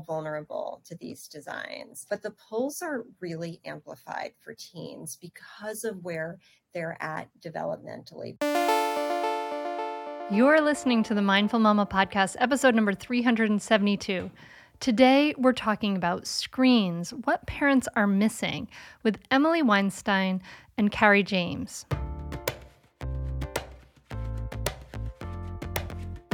vulnerable to these designs, but the pulls are really amplified for teens because of where they're at developmentally. You're listening to the Mindful Mama podcast, episode number 372. Today, we're talking about screens, what parents are missing, with Emily Weinstein and Carrie James.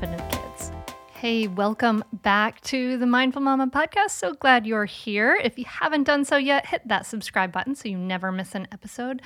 confident kids. Hey, welcome back to the Mindful Mama podcast. So glad you're here. If you haven't done so yet, hit that subscribe button so you never miss an episode.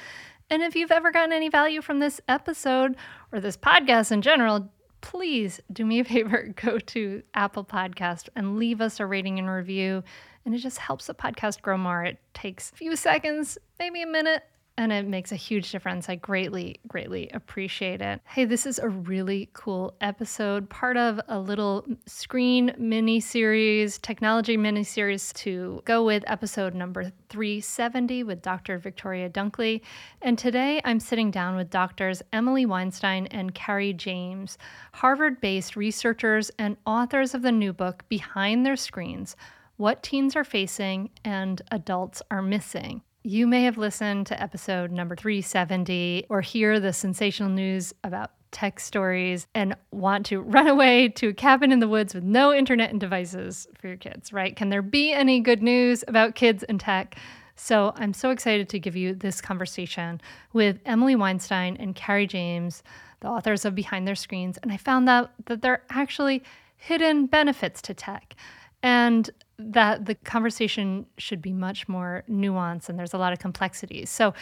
And if you've ever gotten any value from this episode or this podcast in general, please do me a favor go to Apple Podcast and leave us a rating and review. And it just helps the podcast grow more. It takes a few seconds, maybe a minute, and it makes a huge difference. I greatly, greatly appreciate it. Hey, this is a really cool episode, part of a little screen mini series, technology mini series to go with episode number 370 with Dr. Victoria Dunckley. And today I'm sitting down with doctors Emily Weinstein and Carrie James, Harvard based researchers and authors of the new book, Behind Their Screens What Teens Are Facing and Adults Are Missing. You may have listened to episode number 370 or hear the sensational news about tech stories and want to run away to a cabin in the woods with no internet and devices for your kids, right? Can there be any good news about kids and tech? So I'm so excited to give you this conversation with Emily Weinstein and Carrie James, the authors of Behind Their Screens. And I found out that there are actually hidden benefits to tech. And that the conversation should be much more nuanced and there's a lot of complexities. So,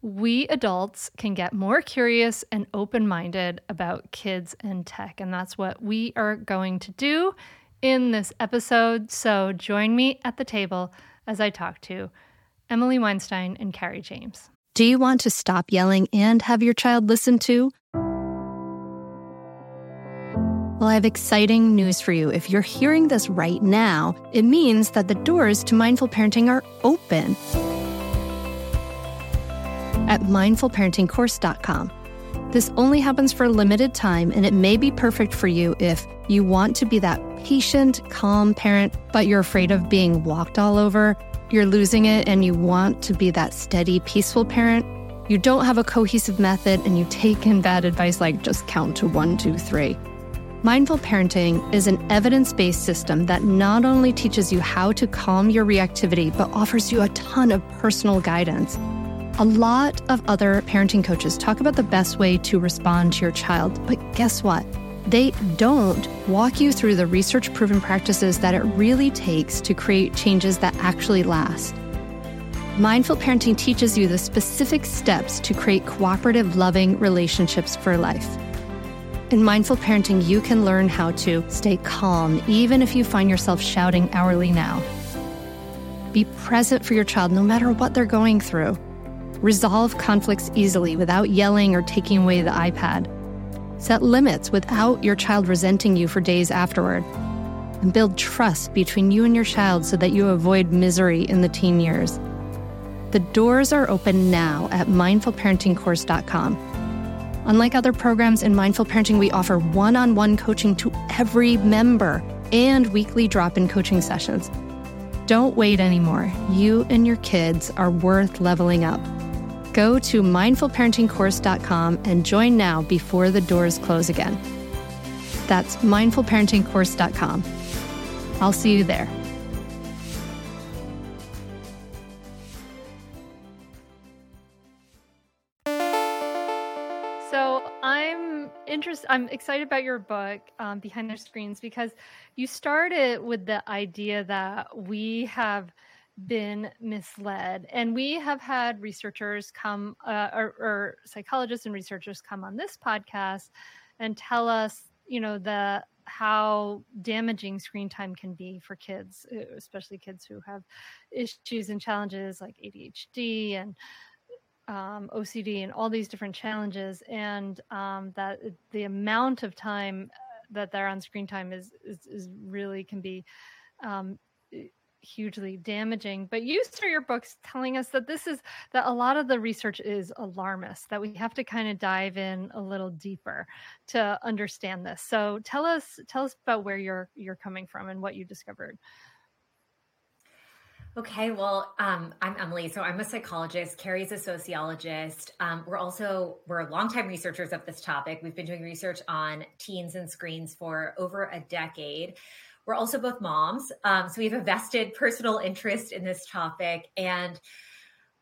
we adults can get more curious and open minded about kids and tech. And that's what we are going to do in this episode. So, join me at the table as I talk to Emily Weinstein and Carrie James. Do you want to stop yelling and have your child listen to? Well, I have exciting news for you. If you're hearing this right now, it means that the doors to mindful parenting are open at mindfulparentingcourse.com. This only happens for a limited time, and it may be perfect for you if you want to be that patient, calm parent, but you're afraid of being walked all over, you're losing it, and you want to be that steady, peaceful parent. You don't have a cohesive method, and you take in bad advice like just count to one, two, three. Mindful parenting is an evidence based system that not only teaches you how to calm your reactivity, but offers you a ton of personal guidance. A lot of other parenting coaches talk about the best way to respond to your child, but guess what? They don't walk you through the research proven practices that it really takes to create changes that actually last. Mindful parenting teaches you the specific steps to create cooperative, loving relationships for life. In mindful parenting, you can learn how to stay calm, even if you find yourself shouting hourly now. Be present for your child no matter what they're going through. Resolve conflicts easily without yelling or taking away the iPad. Set limits without your child resenting you for days afterward. And build trust between you and your child so that you avoid misery in the teen years. The doors are open now at mindfulparentingcourse.com. Unlike other programs in Mindful Parenting, we offer one on one coaching to every member and weekly drop in coaching sessions. Don't wait anymore. You and your kids are worth leveling up. Go to mindfulparentingcourse.com and join now before the doors close again. That's mindfulparentingcourse.com. I'll see you there. I'm excited about your book, um, Behind Their Screens, because you started with the idea that we have been misled, and we have had researchers come, uh, or, or psychologists and researchers come on this podcast and tell us, you know, the how damaging screen time can be for kids, especially kids who have issues and challenges like ADHD and um, OCD and all these different challenges, and um, that the amount of time uh, that they're on screen time is is, is really can be um, hugely damaging. But you start your books telling us that this is that a lot of the research is alarmist, that we have to kind of dive in a little deeper to understand this. So tell us tell us about where you're you're coming from and what you discovered. Okay, well, um, I'm Emily. So I'm a psychologist. Carrie's a sociologist. Um, we're also we're longtime researchers of this topic. We've been doing research on teens and screens for over a decade. We're also both moms. Um, so we have a vested personal interest in this topic. And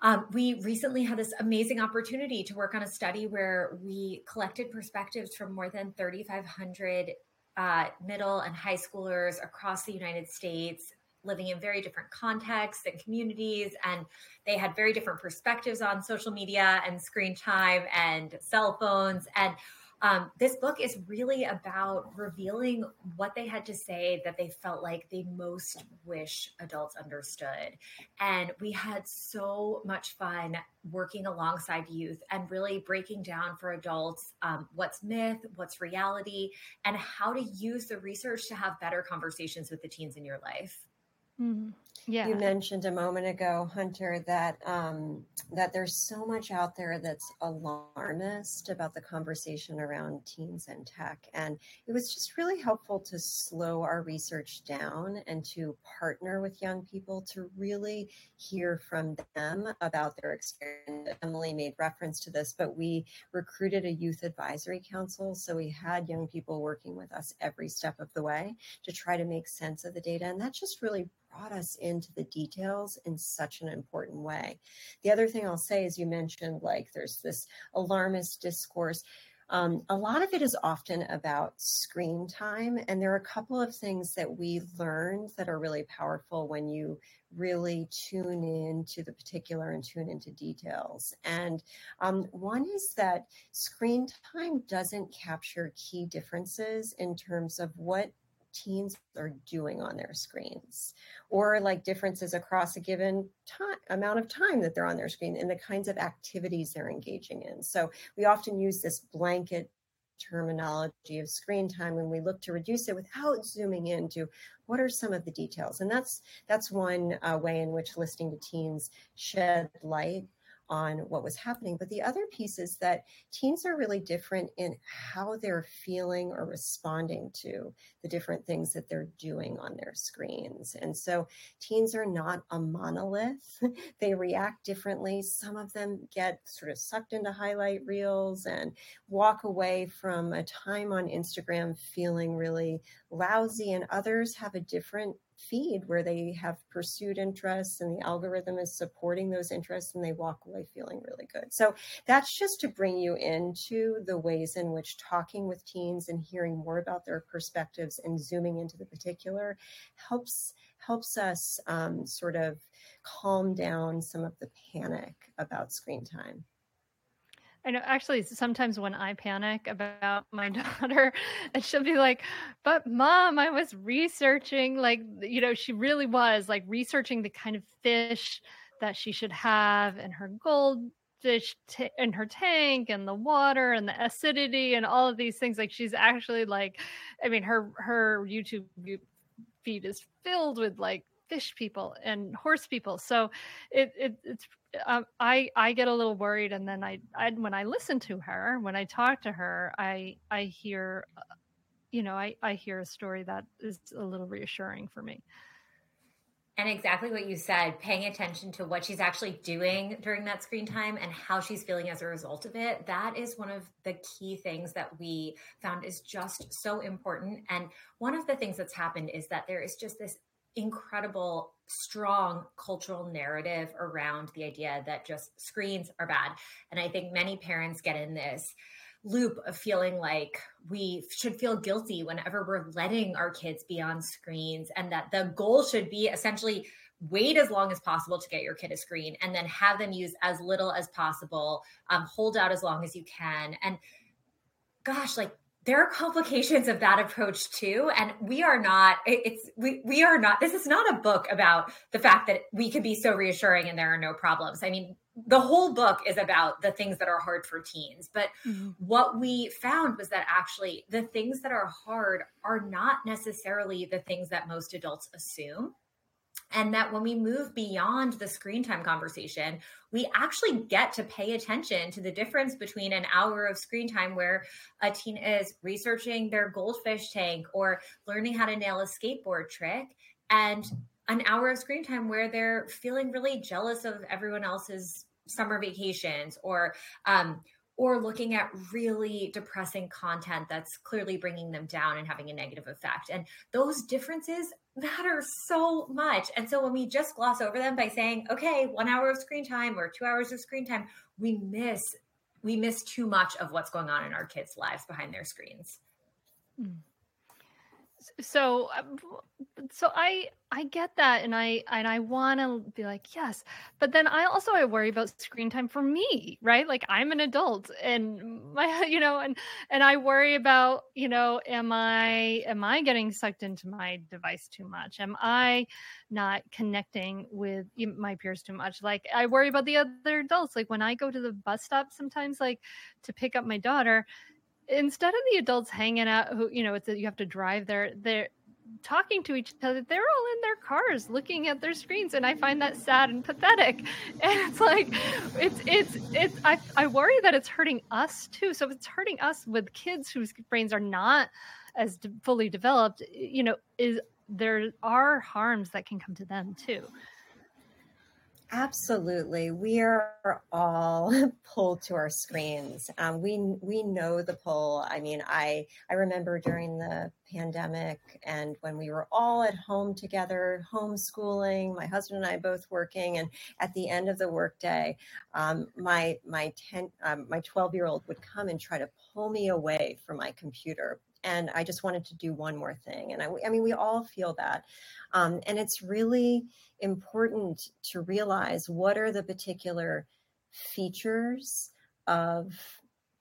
um, we recently had this amazing opportunity to work on a study where we collected perspectives from more than 3,500 uh, middle and high schoolers across the United States living in very different contexts and communities and they had very different perspectives on social media and screen time and cell phones and um, this book is really about revealing what they had to say that they felt like they most wish adults understood. And we had so much fun working alongside youth and really breaking down for adults um, what's myth, what's reality, and how to use the research to have better conversations with the teens in your life. Mm-hmm. Yeah. You mentioned a moment ago, Hunter, that um, that there's so much out there that's alarmist about the conversation around teens and tech, and it was just really helpful to slow our research down and to partner with young people to really hear from them about their experience. Emily made reference to this, but we recruited a youth advisory council, so we had young people working with us every step of the way to try to make sense of the data, and that just really brought us into the details in such an important way. The other thing I'll say is you mentioned like there's this alarmist discourse. Um, a lot of it is often about screen time. And there are a couple of things that we learned that are really powerful when you really tune in to the particular and tune into details. And um, one is that screen time doesn't capture key differences in terms of what teens are doing on their screens or like differences across a given time amount of time that they're on their screen and the kinds of activities they're engaging in. So we often use this blanket terminology of screen time when we look to reduce it without zooming into what are some of the details. And that's that's one uh, way in which listening to teens shed light on what was happening. But the other piece is that teens are really different in how they're feeling or responding to the different things that they're doing on their screens. And so teens are not a monolith, they react differently. Some of them get sort of sucked into highlight reels and walk away from a time on Instagram feeling really lousy, and others have a different feed where they have pursued interests and the algorithm is supporting those interests and they walk away feeling really good. So that's just to bring you into the ways in which talking with teens and hearing more about their perspectives and zooming into the particular helps helps us um, sort of calm down some of the panic about screen time. I know actually sometimes when I panic about my daughter, and she'll be like, But mom, I was researching, like, you know, she really was like researching the kind of fish that she should have in her goldfish t- in her tank and the water and the acidity and all of these things. Like, she's actually like, I mean, her, her YouTube feed is filled with like fish people and horse people. So it, it it's um, I I get a little worried, and then I, I when I listen to her, when I talk to her, I I hear, uh, you know, I I hear a story that is a little reassuring for me. And exactly what you said, paying attention to what she's actually doing during that screen time and how she's feeling as a result of it, that is one of the key things that we found is just so important. And one of the things that's happened is that there is just this incredible strong cultural narrative around the idea that just screens are bad. And i think many parents get in this loop of feeling like we should feel guilty whenever we're letting our kids be on screens and that the goal should be essentially wait as long as possible to get your kid a screen and then have them use as little as possible um, hold out as long as you can. And gosh like there are complications of that approach too and we are not it's we, we are not this is not a book about the fact that we can be so reassuring and there are no problems i mean the whole book is about the things that are hard for teens but mm-hmm. what we found was that actually the things that are hard are not necessarily the things that most adults assume and that when we move beyond the screen time conversation, we actually get to pay attention to the difference between an hour of screen time where a teen is researching their goldfish tank or learning how to nail a skateboard trick and an hour of screen time where they're feeling really jealous of everyone else's summer vacations or um, or looking at really depressing content that's clearly bringing them down and having a negative effect. And those differences matter so much. And so when we just gloss over them by saying, okay, one hour of screen time or two hours of screen time, we miss we miss too much of what's going on in our kids' lives behind their screens. Mm so um, so i i get that and i and i want to be like yes but then i also i worry about screen time for me right? Like i'm an adult and my you know and and i worry about you know am i am i getting sucked into my device too much? Am i not connecting with my peers too much? Like i worry about the other adults like when i go to the bus stop sometimes like to pick up my daughter instead of the adults hanging out who you know it's a, you have to drive there they're talking to each other they're all in their cars looking at their screens and i find that sad and pathetic. And it's like it's it's it's i, I worry that it's hurting us too. So if it's hurting us with kids whose brains are not as de- fully developed you know is there are harms that can come to them too Absolutely. We are all pulled to our screens. Um, we we know the pull. I mean, I I remember during the pandemic and when we were all at home together, homeschooling, my husband and I both working, and at the end of the workday, um, my my ten um, my twelve year old would come and try to pull me away from my computer and I just wanted to do one more thing. And I, I mean, we all feel that. Um, and it's really important to realize what are the particular features of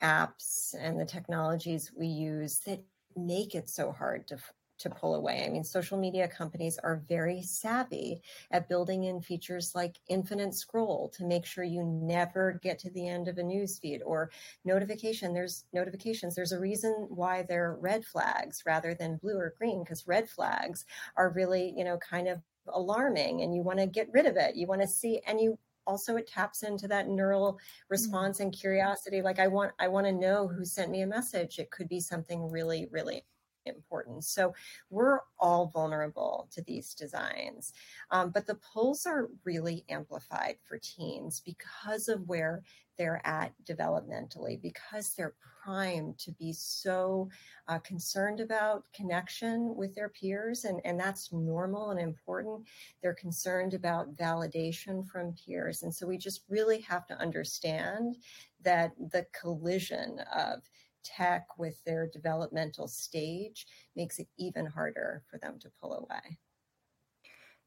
apps and the technologies we use that make it so hard to to pull away. I mean, social media companies are very savvy at building in features like infinite scroll to make sure you never get to the end of a news feed or notification. There's notifications. There's a reason why they're red flags rather than blue or green because red flags are really, you know, kind of alarming and you want to get rid of it. You want to see and you also it taps into that neural mm-hmm. response and curiosity like i want i want to know who sent me a message it could be something really really important. So we're all vulnerable to these designs. Um, but the pulls are really amplified for teens because of where they're at developmentally, because they're primed to be so uh, concerned about connection with their peers, and, and that's normal and important. They're concerned about validation from peers. And so we just really have to understand that the collision of tech with their developmental stage makes it even harder for them to pull away.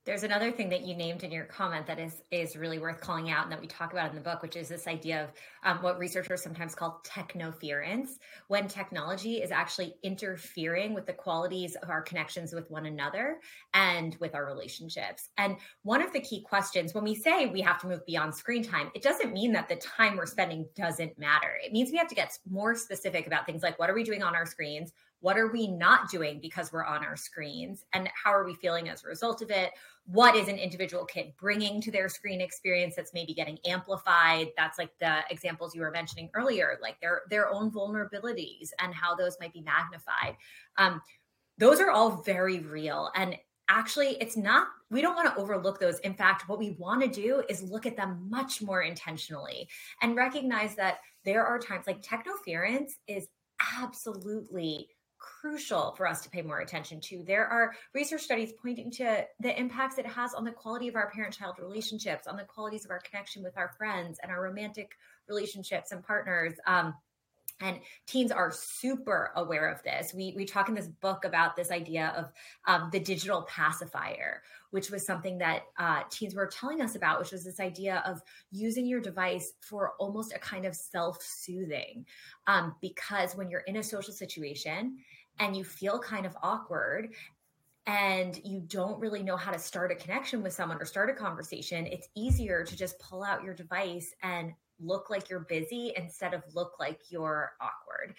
There's another thing that you named in your comment that is is really worth calling out and that we talk about in the book, which is this idea of um, what researchers sometimes call technoference, when technology is actually interfering with the qualities of our connections with one another and with our relationships. And one of the key questions when we say we have to move beyond screen time, it doesn't mean that the time we're spending doesn't matter. It means we have to get more specific about things like what are we doing on our screens? What are we not doing because we're on our screens? And how are we feeling as a result of it? What is an individual kid bringing to their screen experience that's maybe getting amplified? That's like the examples you were mentioning earlier, like their their own vulnerabilities and how those might be magnified. Um, those are all very real. And actually, it's not, we don't want to overlook those. In fact, what we want to do is look at them much more intentionally and recognize that there are times like technoference is absolutely crucial for us to pay more attention to. There are research studies pointing to the impacts it has on the quality of our parent child relationships, on the qualities of our connection with our friends and our romantic relationships and partners. Um, and teens are super aware of this we we talk in this book about this idea of um, the digital pacifier which was something that uh, teens were telling us about which was this idea of using your device for almost a kind of self-soothing um, because when you're in a social situation and you feel kind of awkward and you don't really know how to start a connection with someone or start a conversation, it's easier to just pull out your device and look like you're busy instead of look like you're awkward.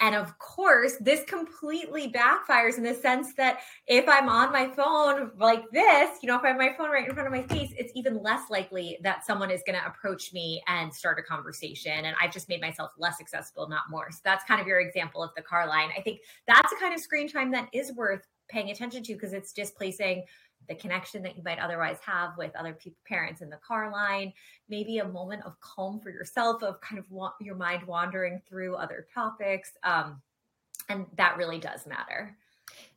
And of course, this completely backfires in the sense that if I'm on my phone like this, you know, if I have my phone right in front of my face, it's even less likely that someone is going to approach me and start a conversation. And I've just made myself less accessible, not more. So that's kind of your example of the car line. I think that's a kind of screen time that is worth paying attention to because it's displacing the connection that you might otherwise have with other parents in the car line, maybe a moment of calm for yourself, of kind of wa- your mind wandering through other topics. Um, and that really does matter.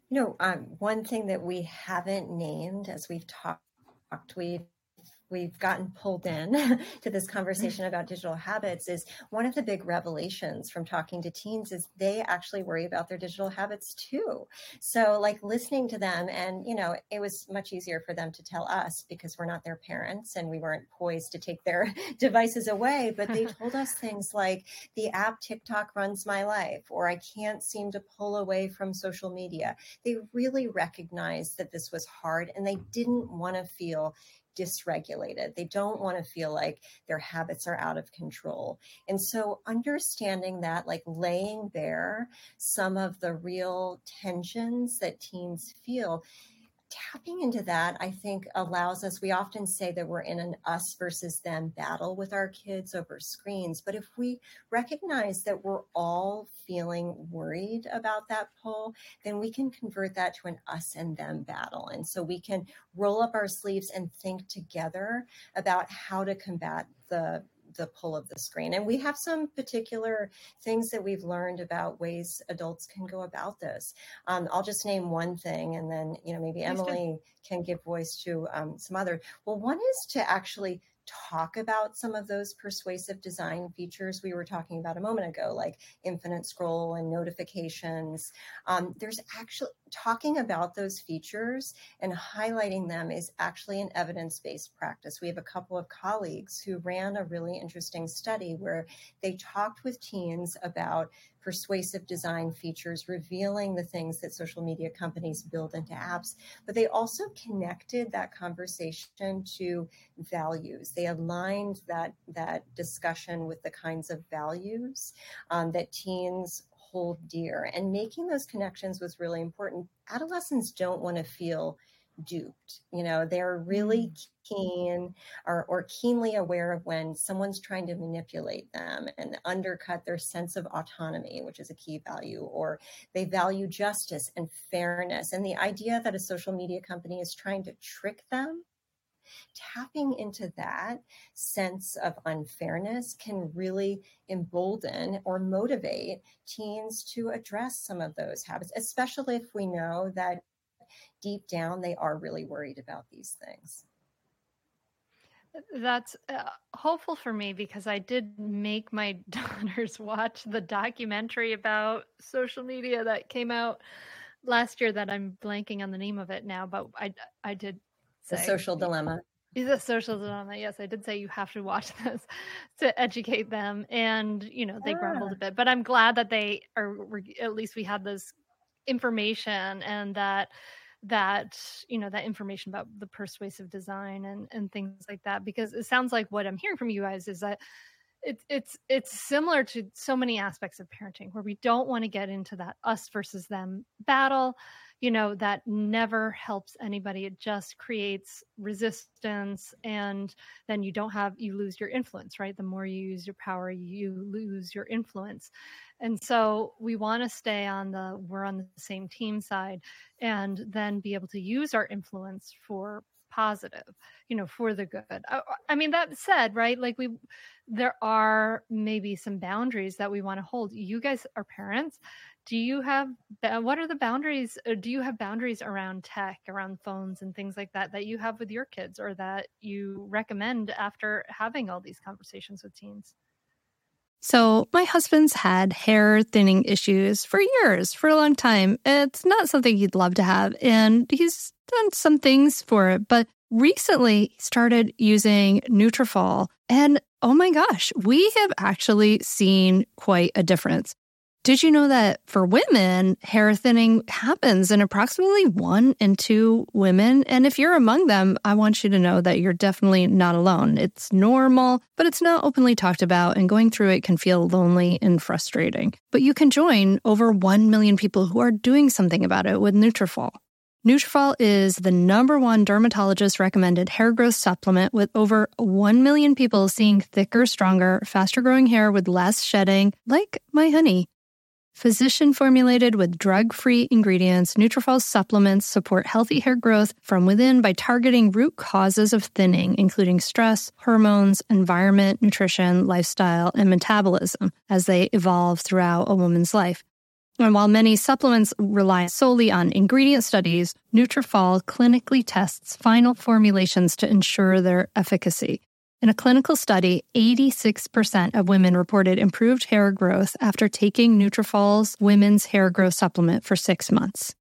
You know, um, one thing that we haven't named as we've talked, we've we've gotten pulled in to this conversation mm-hmm. about digital habits is one of the big revelations from talking to teens is they actually worry about their digital habits too so like listening to them and you know it was much easier for them to tell us because we're not their parents and we weren't poised to take their devices away but they told us things like the app tiktok runs my life or i can't seem to pull away from social media they really recognized that this was hard and they didn't want to feel dysregulated. They don't want to feel like their habits are out of control. And so understanding that, like laying bare some of the real tensions that teens feel tapping into that, I think, allows us. We often say that we're in an us versus them battle with our kids over screens. But if we recognize that we're all feeling worried about that pull, then we can convert that to an us and them battle. And so we can roll up our sleeves and think together about how to combat the the pull of the screen. And we have some particular things that we've learned about ways adults can go about this. Um, I'll just name one thing, and then you know maybe Emily can give voice to um, some other. Well, one is to actually talk about some of those persuasive design features we were talking about a moment ago, like infinite scroll and notifications. Um, there's actually talking about those features and highlighting them is actually an evidence based practice. We have a couple of colleagues who ran a really interesting study where they talked with teens about persuasive design features, revealing the things that social media companies build into apps. But they also connected that conversation to values. They aligned that, that discussion with the kinds of values um, that teens hold dear. And making those connections was really important. Adolescents don't want to feel duped. You know, they're really mm. keen or, or keenly aware of when someone's trying to manipulate them and undercut their sense of autonomy, which is a key value, or they value justice and fairness. And the idea that a social media company is trying to trick them tapping into that sense of unfairness can really embolden or motivate teens to address some of those habits, especially if we know that deep down they are really worried about these things. That's uh, hopeful for me because I did make my daughters watch the documentary about social media that came out last year that I'm blanking on the name of it now, but I I did the social dilemma. The social dilemma. Yes, I did say you have to watch this to educate them, and you know they ah. grumbled a bit, but I'm glad that they are. At least we had this information and that that you know that information about the persuasive design and and things like that because it sounds like what i'm hearing from you guys is that it's it's it's similar to so many aspects of parenting where we don't want to get into that us versus them battle you know that never helps anybody. It just creates resistance and then you don't have you lose your influence right? The more you use your power you lose your influence. And so we want to stay on the we're on the same team side and then be able to use our influence for positive you know for the good. I, I, mean that said right like we there are maybe some boundaries that we want to hold. You guys are parents do you have what are the boundaries uh, do you have boundaries around tech around phones and things like that that you have with your kids or that you recommend after having all these conversations with teens So, my husband's had hair thinning issues for years, for a long time. It's not something he'd love to have, and he's done some things for it, but recently started using Nutrafol, and oh my gosh, we have actually seen quite a difference. Did you know that for women, hair thinning happens in approximately one in two women? And if you're among them, I want you to know that you're definitely not alone. It's normal, but it's not openly talked about, and going through it can feel lonely and frustrating. But you can join over 1 million people who are doing something about it with Nutrafol. Nutrafol is the number one dermatologist recommended hair growth supplement with over 1 million people seeing thicker, stronger, faster growing hair with less shedding, like my honey. Physician formulated with drug free ingredients, Nutrafol supplements support healthy hair growth from within by targeting root causes of thinning, including stress, hormones, environment, nutrition, lifestyle, and metabolism as they evolve throughout a woman's life. And while many supplements rely solely on ingredient studies, Nutrafol clinically tests final formulations to ensure their efficacy. In a clinical study, 86% of women reported improved hair growth after taking Nutrafol's women's hair growth supplement for 6 months.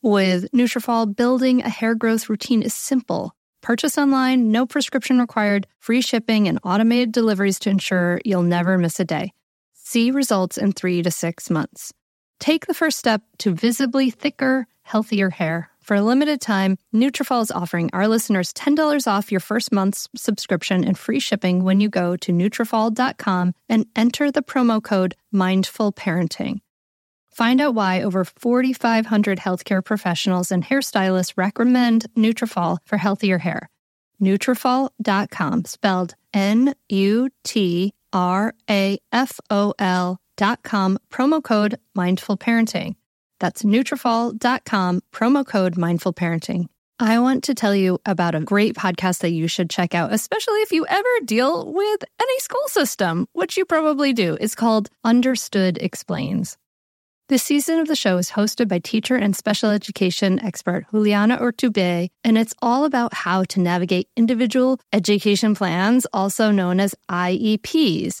With Nutrafol, building a hair growth routine is simple. Purchase online, no prescription required, free shipping and automated deliveries to ensure you'll never miss a day. See results in 3 to 6 months. Take the first step to visibly thicker, healthier hair. For a limited time, Nutrafol is offering our listeners $10 off your first month's subscription and free shipping when you go to Nutrafol.com and enter the promo code Mindful Parenting. Find out why over 4,500 healthcare professionals and hairstylists recommend Nutrafol for healthier hair. Nutrafol.com, spelled N-U-T-R-A-F-O-L dot com, promo code Mindful Parenting. That's Nutrafol.com, promo code Mindful Parenting. I want to tell you about a great podcast that you should check out, especially if you ever deal with any school system, which you probably do. It's called Understood Explains. This season of the show is hosted by teacher and special education expert Juliana Urtubey, and it's all about how to navigate individual education plans, also known as IEPs.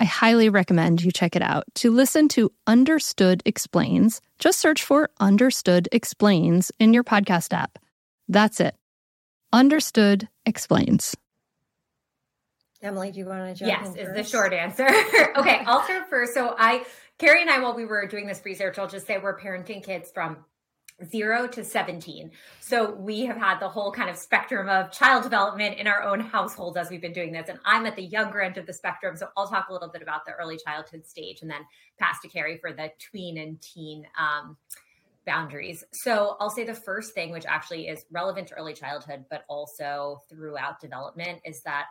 I highly recommend you check it out. To listen to Understood Explains, just search for Understood Explains in your podcast app. That's it. Understood Explains. Emily, do you want to jump yes, in? Yes, is the short answer. okay, I'll start first. So I, Carrie and I, while we were doing this research, I'll just say we're parenting kids from zero to 17. So we have had the whole kind of spectrum of child development in our own households as we've been doing this. And I'm at the younger end of the spectrum. So I'll talk a little bit about the early childhood stage and then pass to Carrie for the tween and teen um, boundaries. So I'll say the first thing, which actually is relevant to early childhood, but also throughout development, is that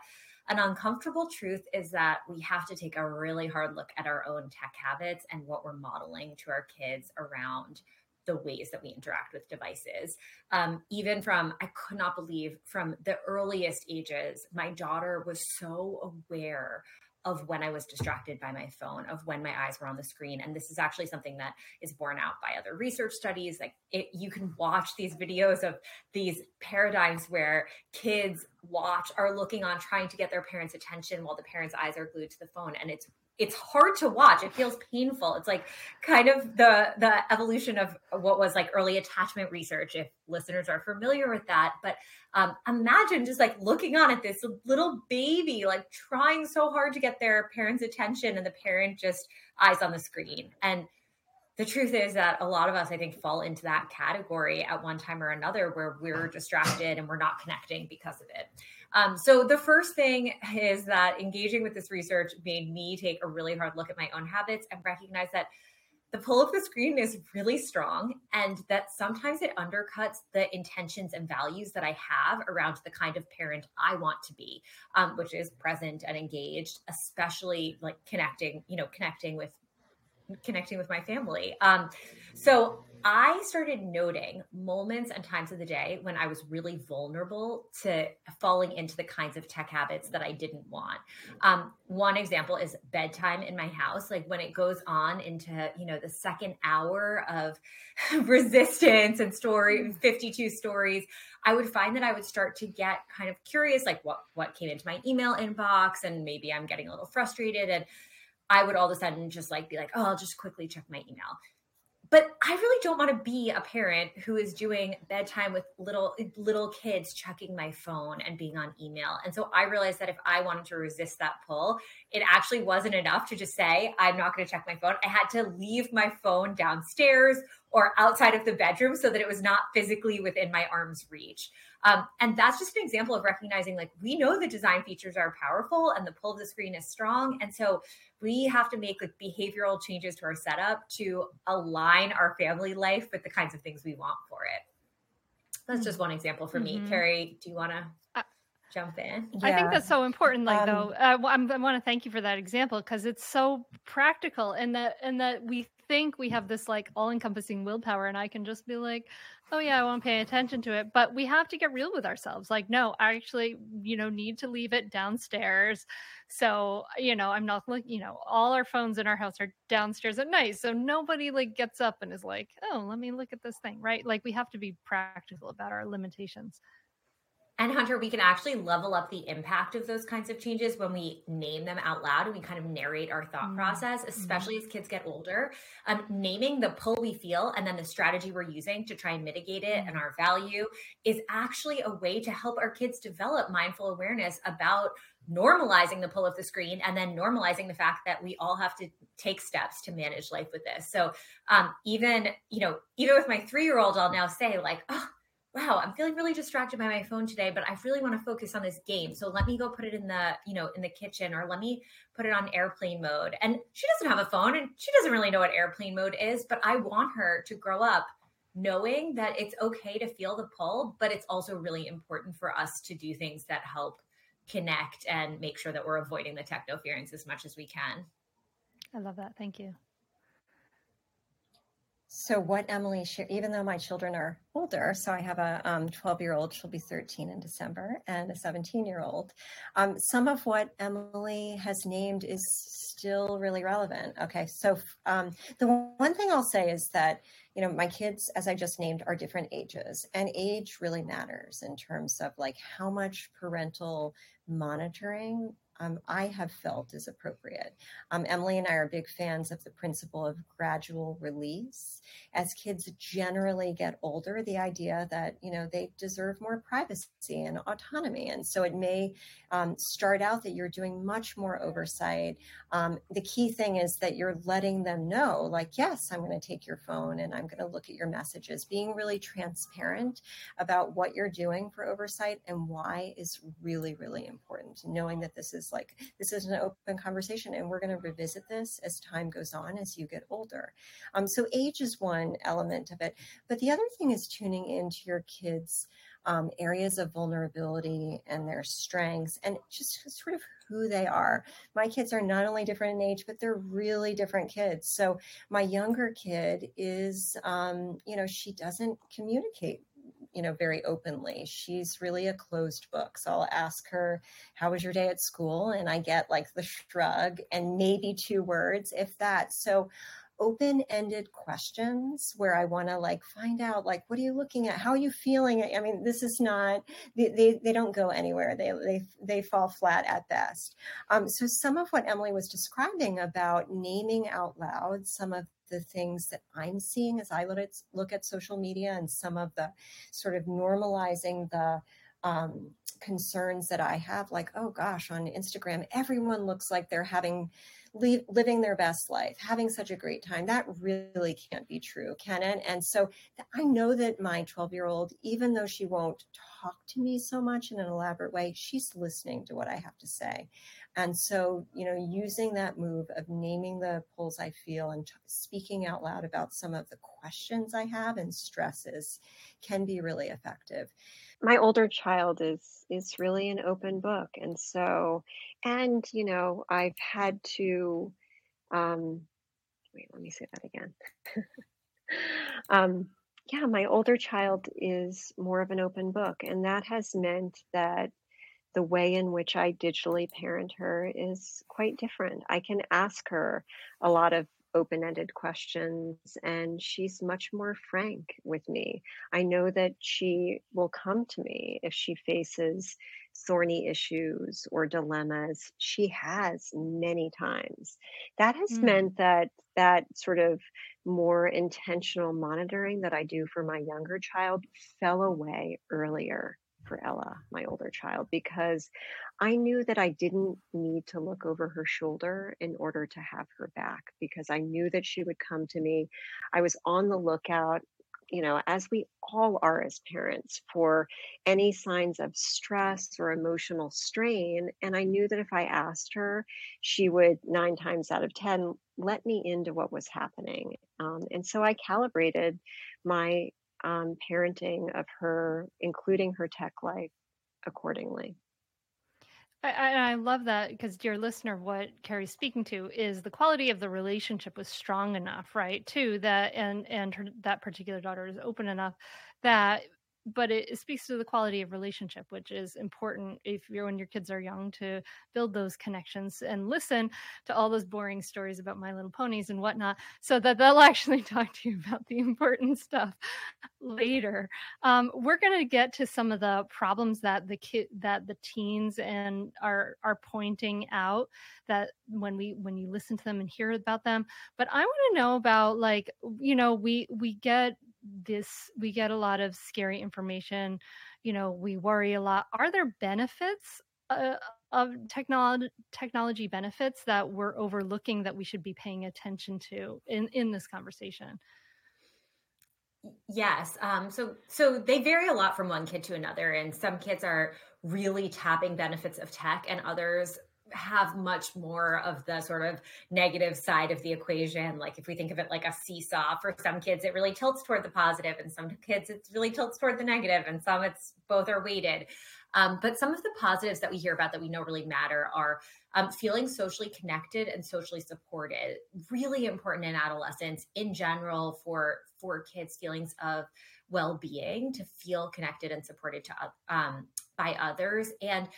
an uncomfortable truth is that we have to take a really hard look at our own tech habits and what we're modeling to our kids around the ways that we interact with devices. Um, even from, I could not believe from the earliest ages, my daughter was so aware of when I was distracted by my phone, of when my eyes were on the screen. And this is actually something that is borne out by other research studies. Like it, you can watch these videos of these paradigms where kids watch, are looking on, trying to get their parents' attention while the parents' eyes are glued to the phone. And it's it's hard to watch. It feels painful. It's like kind of the the evolution of what was like early attachment research, if listeners are familiar with that. But um, imagine just like looking on at this little baby, like trying so hard to get their parents' attention, and the parent just eyes on the screen. And the truth is that a lot of us, I think, fall into that category at one time or another where we're distracted and we're not connecting because of it. Um, so the first thing is that engaging with this research made me take a really hard look at my own habits and recognize that the pull of the screen is really strong and that sometimes it undercuts the intentions and values that I have around the kind of parent I want to be, um, which is present and engaged, especially like connecting, you know, connecting with connecting with my family. Um, so I started noting moments and times of the day when I was really vulnerable to falling into the kinds of tech habits that I didn't want. Um, one example is bedtime in my house. Like when it goes on into, you know, the second hour of resistance and story, 52 stories, I would find that I would start to get kind of curious, like what, what came into my email inbox and maybe I'm getting a little frustrated. And I would all of a sudden just like be like, oh, I'll just quickly check my email but I really don't want to be a parent who is doing bedtime with little little kids checking my phone and being on email. And so I realized that if I wanted to resist that pull, it actually wasn't enough to just say I'm not going to check my phone. I had to leave my phone downstairs or outside of the bedroom so that it was not physically within my arm's reach. Um, and that's just an example of recognizing like we know the design features are powerful and the pull of the screen is strong. And so we have to make like behavioral changes to our setup to align our family life with the kinds of things we want for it. That's just one example for mm-hmm. me. Carrie, do you want to jump in? Yeah. I think that's so important. Like um, though, uh, I want to thank you for that example because it's so practical, and that and that we think we have this like all-encompassing willpower, and I can just be like, oh yeah i won't pay attention to it but we have to get real with ourselves like no i actually you know need to leave it downstairs so you know i'm not like you know all our phones in our house are downstairs at night so nobody like gets up and is like oh let me look at this thing right like we have to be practical about our limitations and Hunter, we can actually level up the impact of those kinds of changes when we name them out loud and we kind of narrate our thought mm-hmm. process, especially mm-hmm. as kids get older. Um, naming the pull we feel and then the strategy we're using to try and mitigate it and mm-hmm. our value is actually a way to help our kids develop mindful awareness about normalizing the pull of the screen and then normalizing the fact that we all have to take steps to manage life with this. So um, even, you know, even with my three year old, I'll now say, like, oh, wow, I'm feeling really distracted by my phone today, but I really want to focus on this game. So let me go put it in the, you know, in the kitchen or let me put it on airplane mode. And she doesn't have a phone and she doesn't really know what airplane mode is, but I want her to grow up knowing that it's okay to feel the pull, but it's also really important for us to do things that help connect and make sure that we're avoiding the technoference as much as we can. I love that. Thank you. So what Emily shared, even though my children are older, so I have a 12 um, year old, she'll be 13 in December, and a 17 year old. Um, some of what Emily has named is still really relevant. Okay, so um, the one thing I'll say is that you know my kids, as I just named, are different ages, and age really matters in terms of like how much parental monitoring um, I have felt is appropriate. Um, Emily and I are big fans of the principle of gradual release. As kids generally get older, the idea that you know they deserve more privacy and autonomy, and so it may um, start out that you're doing much more oversight. Um, the key thing is that you're letting them know, like, yes, I'm going to take your phone and I'm going to look at your messages. Being really transparent about what you're doing for oversight and why is really, really important. Knowing that this is like this is an open conversation and we're going to revisit this as time goes on as you get older um, so age is one element of it but the other thing is tuning into your kids um, areas of vulnerability and their strengths and just sort of who they are. My kids are not only different in age, but they're really different kids. So my younger kid is, um, you know, she doesn't communicate you know, very openly. She's really a closed book. So I'll ask her, How was your day at school? And I get like the shrug and maybe two words, if that. So open-ended questions where I want to like find out like what are you looking at how are you feeling I mean this is not they they, they don't go anywhere they they they fall flat at best um, so some of what Emily was describing about naming out loud some of the things that I'm seeing as I look at, social media and some of the sort of normalizing the um, concerns that I have, like, oh gosh, on Instagram, everyone looks like they're having living their best life, having such a great time. That really can't be true, can it? And so I know that my 12 year old, even though she won't talk to me so much in an elaborate way, she's listening to what I have to say. And so, you know, using that move of naming the pulls I feel and t- speaking out loud about some of the questions I have and stresses can be really effective. My older child is is really an open book, and so, and you know, I've had to. Um, wait, let me say that again. um, yeah, my older child is more of an open book, and that has meant that the way in which I digitally parent her is quite different. I can ask her a lot of open ended questions, and she's much more frank with me. I know that she will come to me if she faces thorny issues or dilemmas. She has many times. That has mm. meant that that sort of more intentional monitoring that I do for my younger child fell away earlier for Ella, my older child, because I knew that I didn't need to look over her shoulder in order to have her back because I knew that she would come to me. I was on the lookout, you know, as we all are as parents, for any signs of stress or emotional strain. And I knew that if I asked her, she would nine times out of 10 let me into what was happening. Um, and so I calibrated my um, parenting of her, including her tech life, accordingly. I, I love that because, dear listener, what Carrie's speaking to is the quality of the relationship was strong enough, right? Too that and and her, that particular daughter is open enough that but it, speaks to the quality of relationship which is important if you're when your kids are young to build those connections and listen to all those boring stories about my little ponies and whatnot so that they'll actually talk to you about the important stuff later. Um, we're going to get to some of the problems that the kid that the teens and are are pointing out that when we when you listen to them and hear about them but i want to know about like you know we we get this we get a lot of scary information you know we worry a lot. Are there benefits uh, of technology technology benefits that we're overlooking that we should be paying attention to in in this conversation? Yes um, so so they vary a lot from one kid to another and some kids are really tapping benefits of tech and others have much more of the sort of negative side of the equation. Like if we think of it like a seesaw, for some kids it really tilts toward the positive, and some kids it really tilts toward the negative, and some it's both are weighted. Um, but some of the positives that we hear about that we know really matter are um, feeling socially connected and socially supported. Really important in adolescence in general for for kids' feelings of well-being to feel connected and supported to um, by others and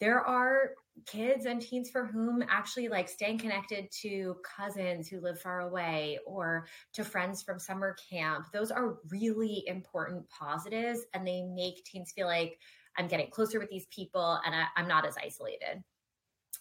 there are kids and teens for whom actually like staying connected to cousins who live far away or to friends from summer camp those are really important positives and they make teens feel like i'm getting closer with these people and I, am not as isolated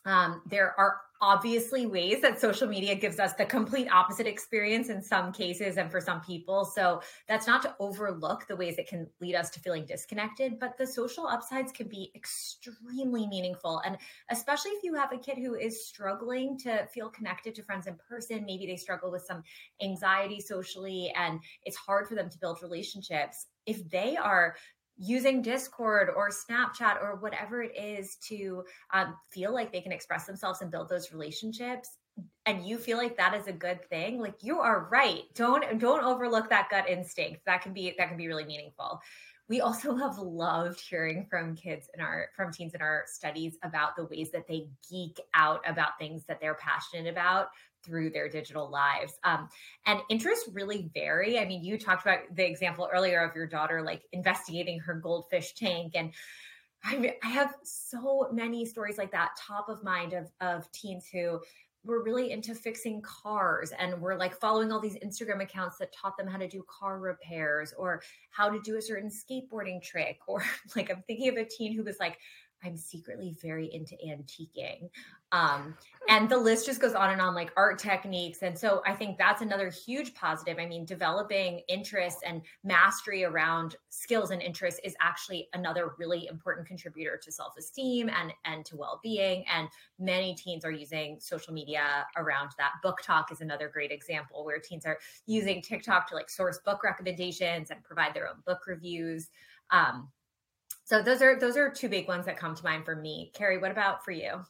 um, there are obviously ways that social media gives us the complete opposite experience in some cases and for some people. So that's not to overlook the ways it can lead us to feeling disconnected, but the social upsides can be extremely meaningful. And especially if you have a kid who is struggling to feel connected to friends in person, maybe they struggle with some anxiety socially and it's hard for them to build relationships. If they are using Discord or Snapchat or whatever it is to um, feel like they can express themselves and build those relationships and you feel like that is a good thing like you are right. Don't don't overlook that gut instinct. That can be that can be really meaningful. We also have loved hearing from kids in our from teens in our studies about the ways that they geek out about things that they're passionate about through their digital lives. Um, and interests really vary. I mean, you talked about the example earlier of your daughter like investigating her goldfish tank and I, I have so many stories like that top of mind of of teens who were really into fixing cars and were like following all these Instagram accounts that taught them how to do car repairs or how to do a certain skateboarding trick. Or like I'm thinking of a teen who was like, I'm secretly very into antiquing. Um, and the list just goes on and on, like art techniques. And so I think that's another huge positive. I mean, developing interest and mastery around skills and interests is actually another really important contributor to self-esteem and, and to well-being. And many teens are using social media around that. BookTok is another great example where teens are using TikTok to like source book recommendations and provide their own book reviews. Um, so those are those are two big ones that come to mind for me. Carrie, what about for you?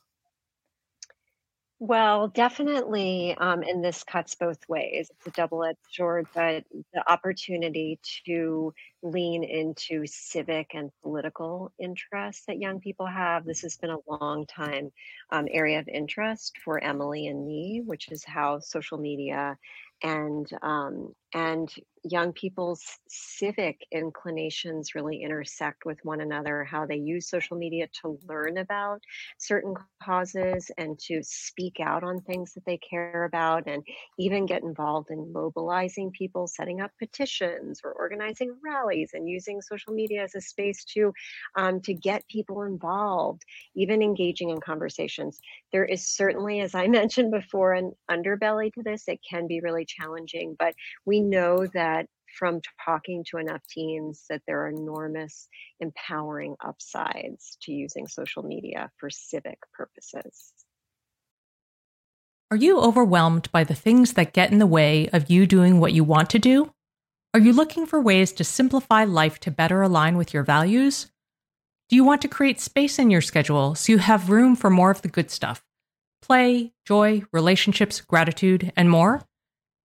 Well, definitely, um, and this cuts both ways. It's a double-edged sword, but the opportunity to lean into civic and political interests that young people have. This has been a long time um, area of interest for Emily and me, which is how social media and um, and young people's civic inclinations really intersect with one another how they use social media to learn about certain causes and to speak out on things that they care about and even get involved in mobilizing people setting up petitions or organizing rallies and using social media as a space to um, to get people involved even engaging in conversations. There is certainly as i mentioned before an underbelly to this. It can be really challenging but we know that from talking to enough teens that there are enormous empowering upsides to using social media for civic purposes. Are you overwhelmed by the things that get in the way of you doing what you want to do? Are you looking for ways to simplify life to better align with your values? Do you want to create space in your schedule so you have room for more of the good stuff? Play, joy, relationships, gratitude, and more?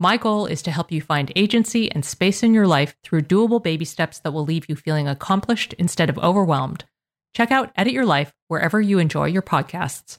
My goal is to help you find agency and space in your life through doable baby steps that will leave you feeling accomplished instead of overwhelmed. Check out Edit Your Life wherever you enjoy your podcasts.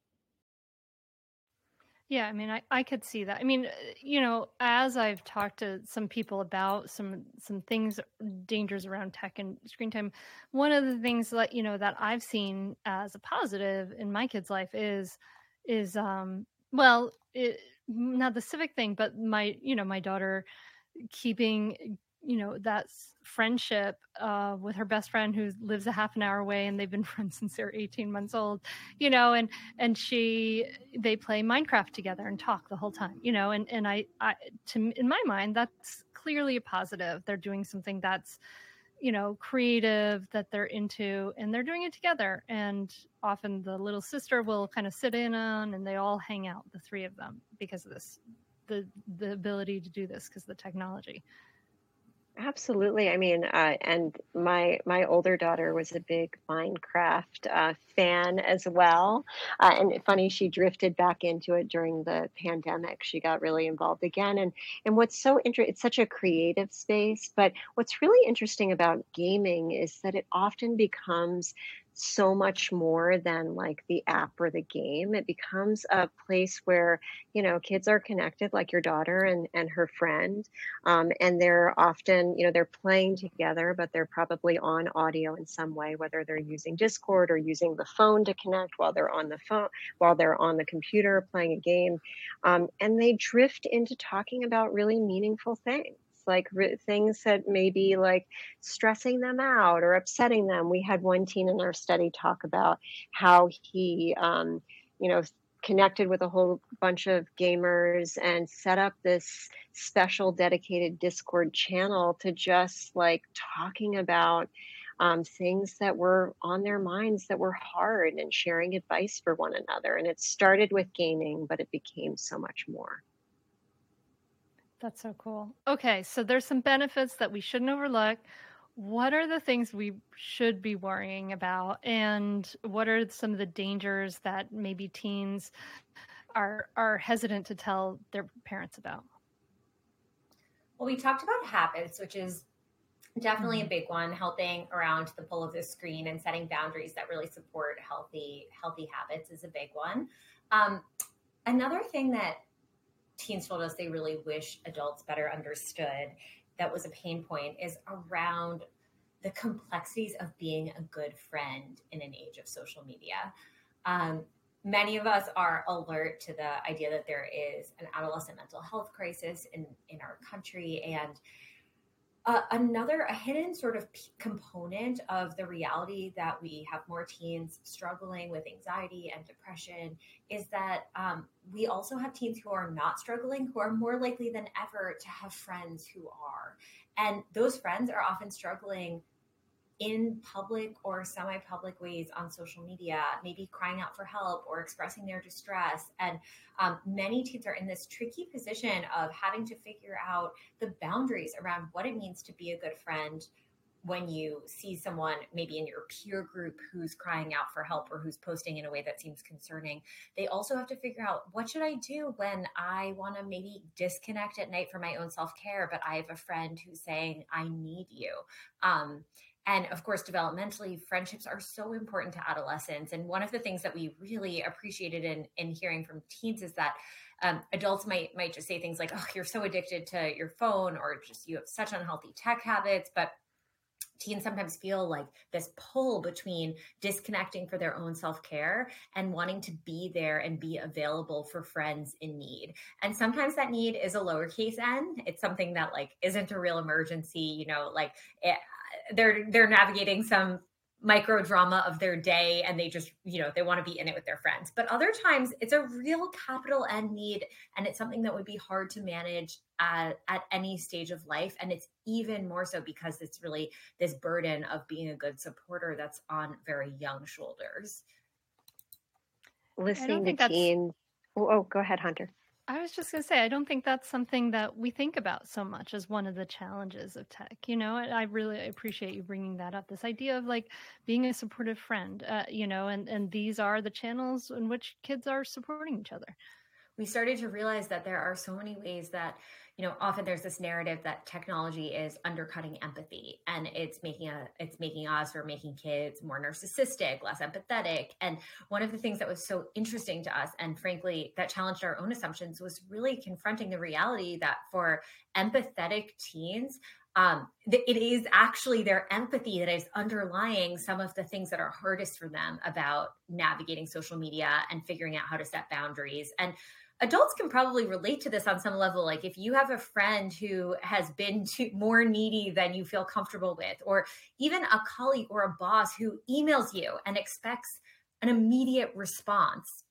Yeah, I mean, I, I could see that. I mean, you know, as I've talked to some people about some some things, dangers around tech and screen time, one of the things that you know that I've seen as a positive in my kid's life is is um well, it, not the civic thing, but my you know my daughter keeping you know that friendship uh, with her best friend who lives a half an hour away and they've been friends since they're 18 months old you know and and she they play minecraft together and talk the whole time you know and and i i to in my mind that's clearly a positive. They're doing something that's you know creative that they're into and they're doing it together. And often the little sister will kind of sit in on and they all hang out the three of them because of this the the ability to do this because the technology Absolutely. I mean, uh, and my my older daughter was a big Minecraft uh, fan as well. Uh, and funny, she drifted back into it during the pandemic. She got really involved again. And and what's so interesting, it's such a creative space. But what's really interesting about gaming is that it often becomes so much more than like the app or the game. It becomes a place where, you know, kids are connected, like your daughter and, and her friend. Um, and they're often, you know, they're playing together, but they're probably on audio in some way, whether they're using Discord or using the phone to connect while they're on the phone, while they're on the computer playing a game. Um, and they drift into talking about really meaningful things like things that may be like stressing them out or upsetting them. We had one teen in our study talk about how he, um, you know, connected with a whole bunch of gamers and set up this special dedicated Discord channel to just like talking about um, things that were on their minds that were hard and sharing advice for one another. And it started with gaming, but it became so much more. That's so cool. Okay, so there's some benefits that we shouldn't overlook. What are the things we should be worrying about, and what are some of the dangers that maybe teens are are hesitant to tell their parents about? Well, we talked about habits, which is definitely a mm-hmm. big one helping around the pull of the screen and setting boundaries that really support healthy healthy habits is a big one um, another thing that teens told us they really wish adults better understood. That was a pain point is around the complexities of being a good friend in an age of social media. Um, many of us are alert to the idea that there is an adolescent mental health crisis in, in our country and uh, another a hidden sort of p- component of the reality that we have more teens struggling with anxiety and depression is that um, we also have teens who are not struggling who are more likely than ever to have friends who are. And those friends are often struggling in public or semi public ways on social media, maybe crying out for help or expressing their distress. And um, many teens are in this tricky position of having to figure out the boundaries around what it means to be a good friend when you see someone maybe in your peer group who's crying out for help or who's posting in a way that seems concerning they also have to figure out what should i do when i want to maybe disconnect at night for my own self-care but i have a friend who's saying i need you um, and of course, developmentally, friendships are so important to adolescents. And one of the things that we really appreciated in, in hearing from teens is that um, adults might might just say things like, "Oh, you're so addicted to your phone," or just you have such unhealthy tech habits. But teens sometimes feel like this pull between disconnecting for their own self-care and wanting to be there and be available for friends in need. And sometimes that need is a lowercase n. It's something that like isn't a real emergency you know like it, they're they're navigating some micro drama of their day and they just you know they want to be in it with their friends. But other times it's a real capital n need and it's something that would be hard to manage at, at any stage of life. And it's even more so because it's really this burden of being a good supporter that's on very young shoulders. Listening to teens. Oh, oh go ahead hunter I was just going to say, I don't think that's something that we think about so much as one of the challenges of tech. You know, I really appreciate you bringing that up. This idea of like being a supportive friend, uh, you know, and, and these are the channels in which kids are supporting each other. We started to realize that there are so many ways that you know often there's this narrative that technology is undercutting empathy and it's making a it's making us or making kids more narcissistic less empathetic. And one of the things that was so interesting to us and frankly that challenged our own assumptions was really confronting the reality that for empathetic teens um, it is actually their empathy that is underlying some of the things that are hardest for them about navigating social media and figuring out how to set boundaries. And adults can probably relate to this on some level like if you have a friend who has been too, more needy than you feel comfortable with or even a colleague or a boss who emails you and expects an immediate response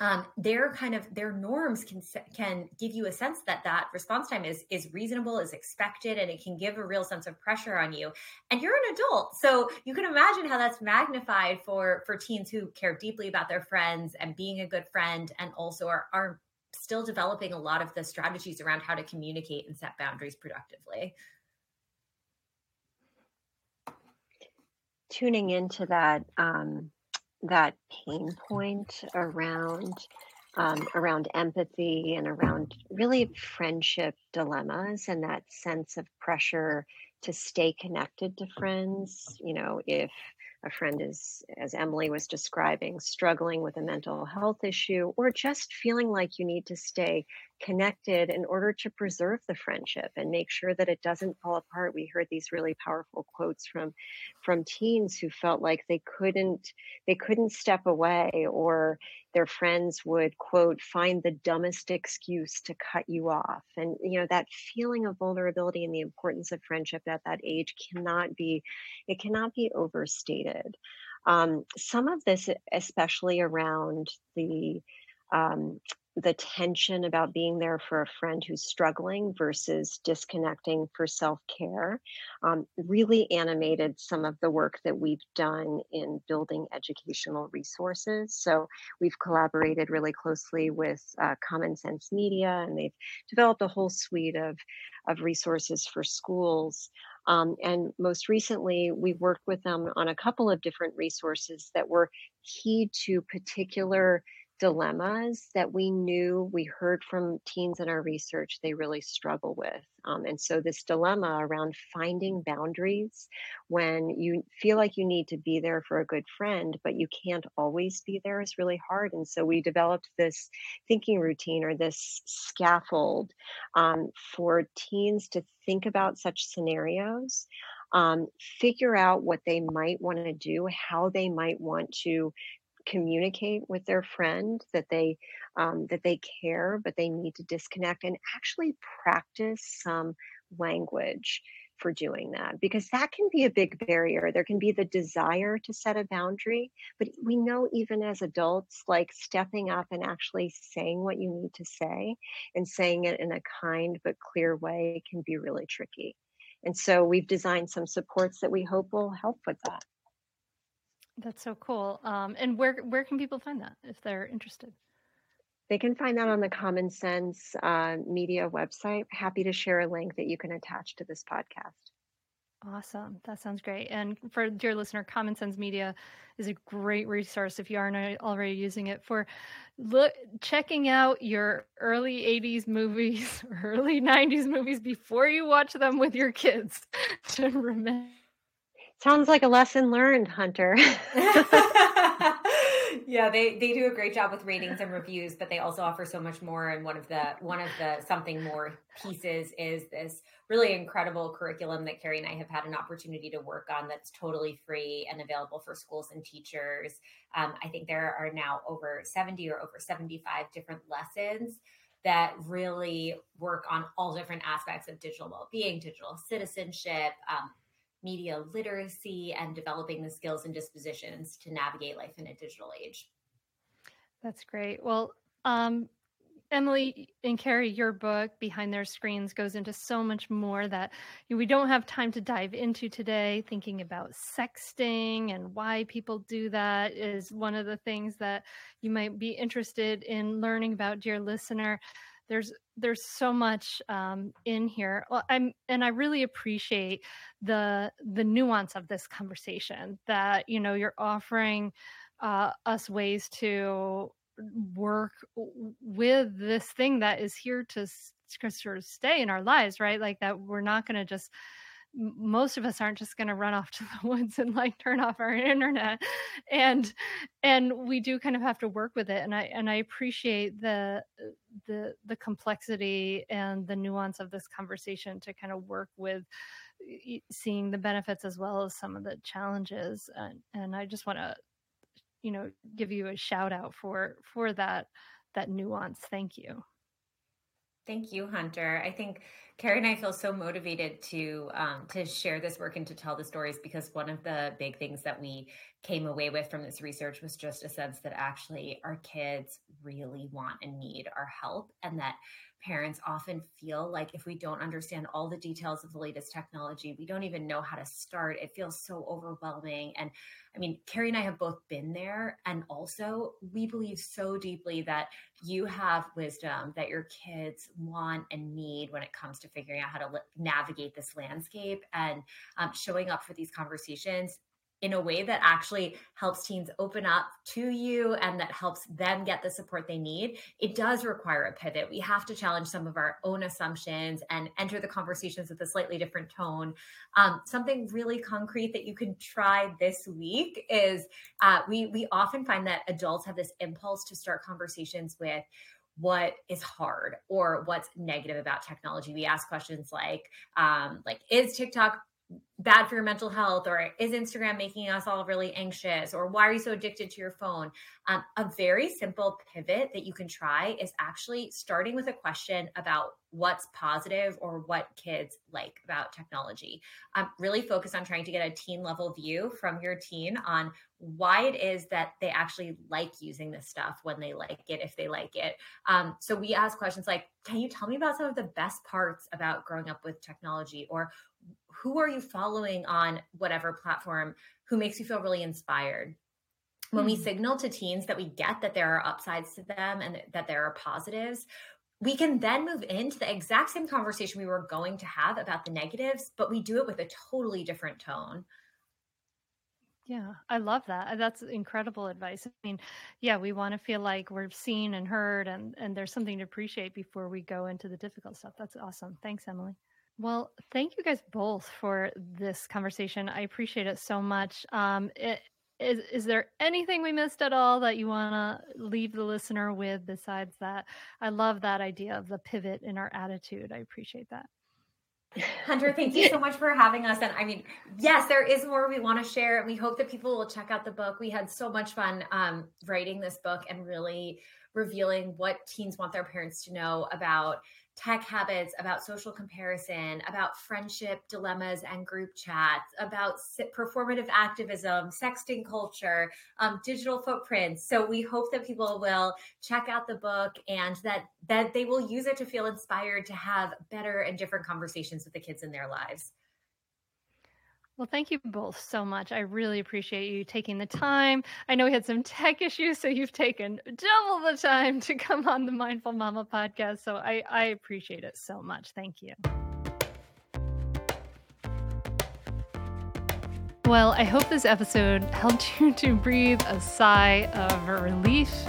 um, their kind of their norms can can give you a sense that that response time is is reasonable, is expected, and it can give a real sense of pressure on you. And you're an adult, so you can imagine how that's magnified for for teens who care deeply about their friends and being a good friend, and also are are still developing a lot of the strategies around how to communicate and set boundaries productively. Tuning into that. Um that pain point around um, around empathy and around really friendship dilemmas and that sense of pressure to stay connected to friends. You know, if a friend is, as Emily was describing, struggling with a mental health issue, or just feeling like you need to stay connected in order to preserve the friendship and make sure that it doesn't fall apart. We heard these really powerful quotes from from teens who felt like they couldn't they couldn't step away or their friends would quote find the dumbest excuse to cut you off. And you know that feeling of vulnerability and the importance of friendship at that age cannot be it cannot be overstated. Um, some of this especially around the um, the tension about being there for a friend who's struggling versus disconnecting for self care um, really animated some of the work that we've done in building educational resources. So we've collaborated really closely with uh, Common Sense Media, and they've developed a whole suite of, of resources for schools. Um, and most recently, we worked with them on a couple of different resources that were key to particular dilemmas that we knew we heard from teens in our research they really struggle with. Um, and so, this dilemma around finding boundaries when you feel like you need to be there for a good friend, but you can't always be there is really hard. And so, we developed this thinking routine or this scaffold um, for teens to think about such scenarios. Um, figure out what they might want to do, how they might want to communicate with their friend that they um, that they care but they need to disconnect and actually practice some language for doing that because that can be a big barrier. There can be the desire to set a boundary but we know even as adults like stepping up and actually saying what you need to say and saying it in a kind but clear way can be really tricky. And so we've designed some supports that we hope will help with that that's so cool. Um, and where where can people find that if they're interested? They can find that on the Common Sense uh, Media website. Happy to share a link that you can attach to this podcast. Awesome. That sounds great. And for dear listener, Common Sense Media is a great resource if you aren't already using it for look checking out your early 80s movies, early 90s movies before you watch them with your kids to remember Sounds like a lesson learned, Hunter. yeah, they they do a great job with ratings and reviews, but they also offer so much more. And one of the one of the something more pieces is this really incredible curriculum that Carrie and I have had an opportunity to work on. That's totally free and available for schools and teachers. Um, I think there are now over seventy or over seventy five different lessons that really work on all different aspects of digital well-being, digital citizenship, um, media literacy and developing the skills and dispositions to navigate life in a digital age. That's great. Well, um, Emily and Carrie, your book, Behind Their Screens, goes into so much more that we don't have time to dive into today. Thinking about sexting and why people do that is one of the things that you might be interested in learning about, dear listener there's there's so much um, in here. Well, i'm and i really appreciate the the nuance of this conversation that you know you're offering uh, us ways to work with this thing that is here to stay in our lives right? Like that we're not going to just most of us aren't just going to run off to the woods and like turn off our internet. And and we do kind of have to work with it and i and i appreciate the the the complexity and the nuance of this conversation to kind of work with seeing the benefits as well as some of the challenges and and i just want to you know give you a shout out for for that that nuance. Thank you. Thank you hunter. I think Carrie and I feel so motivated to um, to share this work and to tell the stories because one of the big things that we came away with from this research was just a sense that actually our kids really want and need our help, and that parents often feel like if we don't understand all the details of the latest technology, we don't even know how to start. It feels so overwhelming. And I mean, Carrie and I have both been there. And also, we believe so deeply that you have wisdom that your kids want and need when it comes to figuring out how to navigate this landscape and um, showing up for these conversations in a way that actually helps teens open up to you and that helps them get the support they need, it does require a pivot. We have to challenge some of our own assumptions and enter the conversations with a slightly different tone. Um, something really concrete that you can try this week is uh, we we often find that adults have this impulse to start conversations with what is hard or what's negative about technology. We ask questions like, um, like, is TikTok bad for your mental health or is instagram making us all really anxious or why are you so addicted to your phone? Um, a very simple pivot that you can try is actually starting with a question about what's positive or what kids like about technology. Um, really focus on trying to get a teen level view from your teen on why it is that they actually like using this stuff when they like it if they like it. Um, so we ask questions like can you tell me about some of the best parts about growing up with technology? or who are you following on whatever platform who makes you feel really inspired when we hmm. signal to teens that we get that there are upsides to them and that there are positives we can then move into the exact same conversation we were going to have about the negatives but we do it with a totally different tone yeah, I love that. That's incredible advice. I mean, yeah, we want to feel like we're seen and heard and and there's something to appreciate before we go into the difficult stuff. That's awesome. Thanks, Emily. Well, thank you guys both for this conversation. I appreciate it so much. Um, it, is is there anything we missed at all that you want to leave the listener with besides that? I love that idea of the pivot in our attitude. I appreciate that. Hunter, thank you so much for having us. And I mean, yes, there is more we want to share. And we hope that people will check out the book. We had so much fun um, writing this book and really revealing what teens want their parents to know about tech habits, about social comparison, about friendship dilemmas and group chats, about performative activism, sexting culture, um, digital footprints. So we hope that people will check out the book and that that they will use it to feel inspired to have better and different conversations with the kids in their lives. Well, thank you both so much. I really appreciate you taking the time. I know we had some tech issues, so you've taken double the time to come on the Mindful Mama podcast. So I, I appreciate it so much. Thank you. Well, I hope this episode helped you to breathe a sigh of relief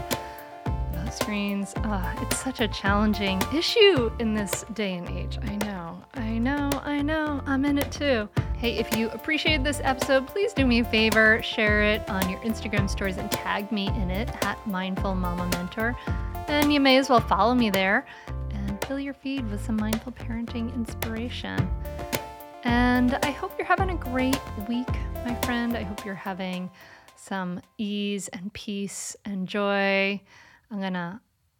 screens. Uh, it's such a challenging issue in this day and age. I know, I know, I know. I'm in it too. Hey, if you appreciated this episode, please do me a favor, share it on your Instagram stories and tag me in it at Mindful Mama Mentor. And you may as well follow me there and fill your feed with some mindful parenting inspiration. And I hope you're having a great week, my friend. I hope you're having some ease and peace and joy. I'm to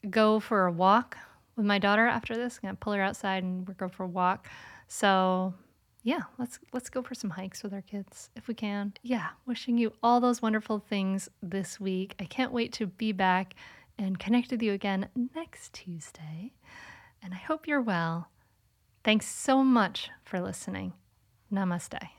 go for a walk with my daughter after this. I'm to pull her outside and we'll go for a walk. So yeah, let's let's go for some hikes with our kids if we can. Yeah, wishing you all those wonderful things this week. I can't wait to be back and connect with you again next Tuesday. And I hope you're well. Thanks so much for listening. Namaste.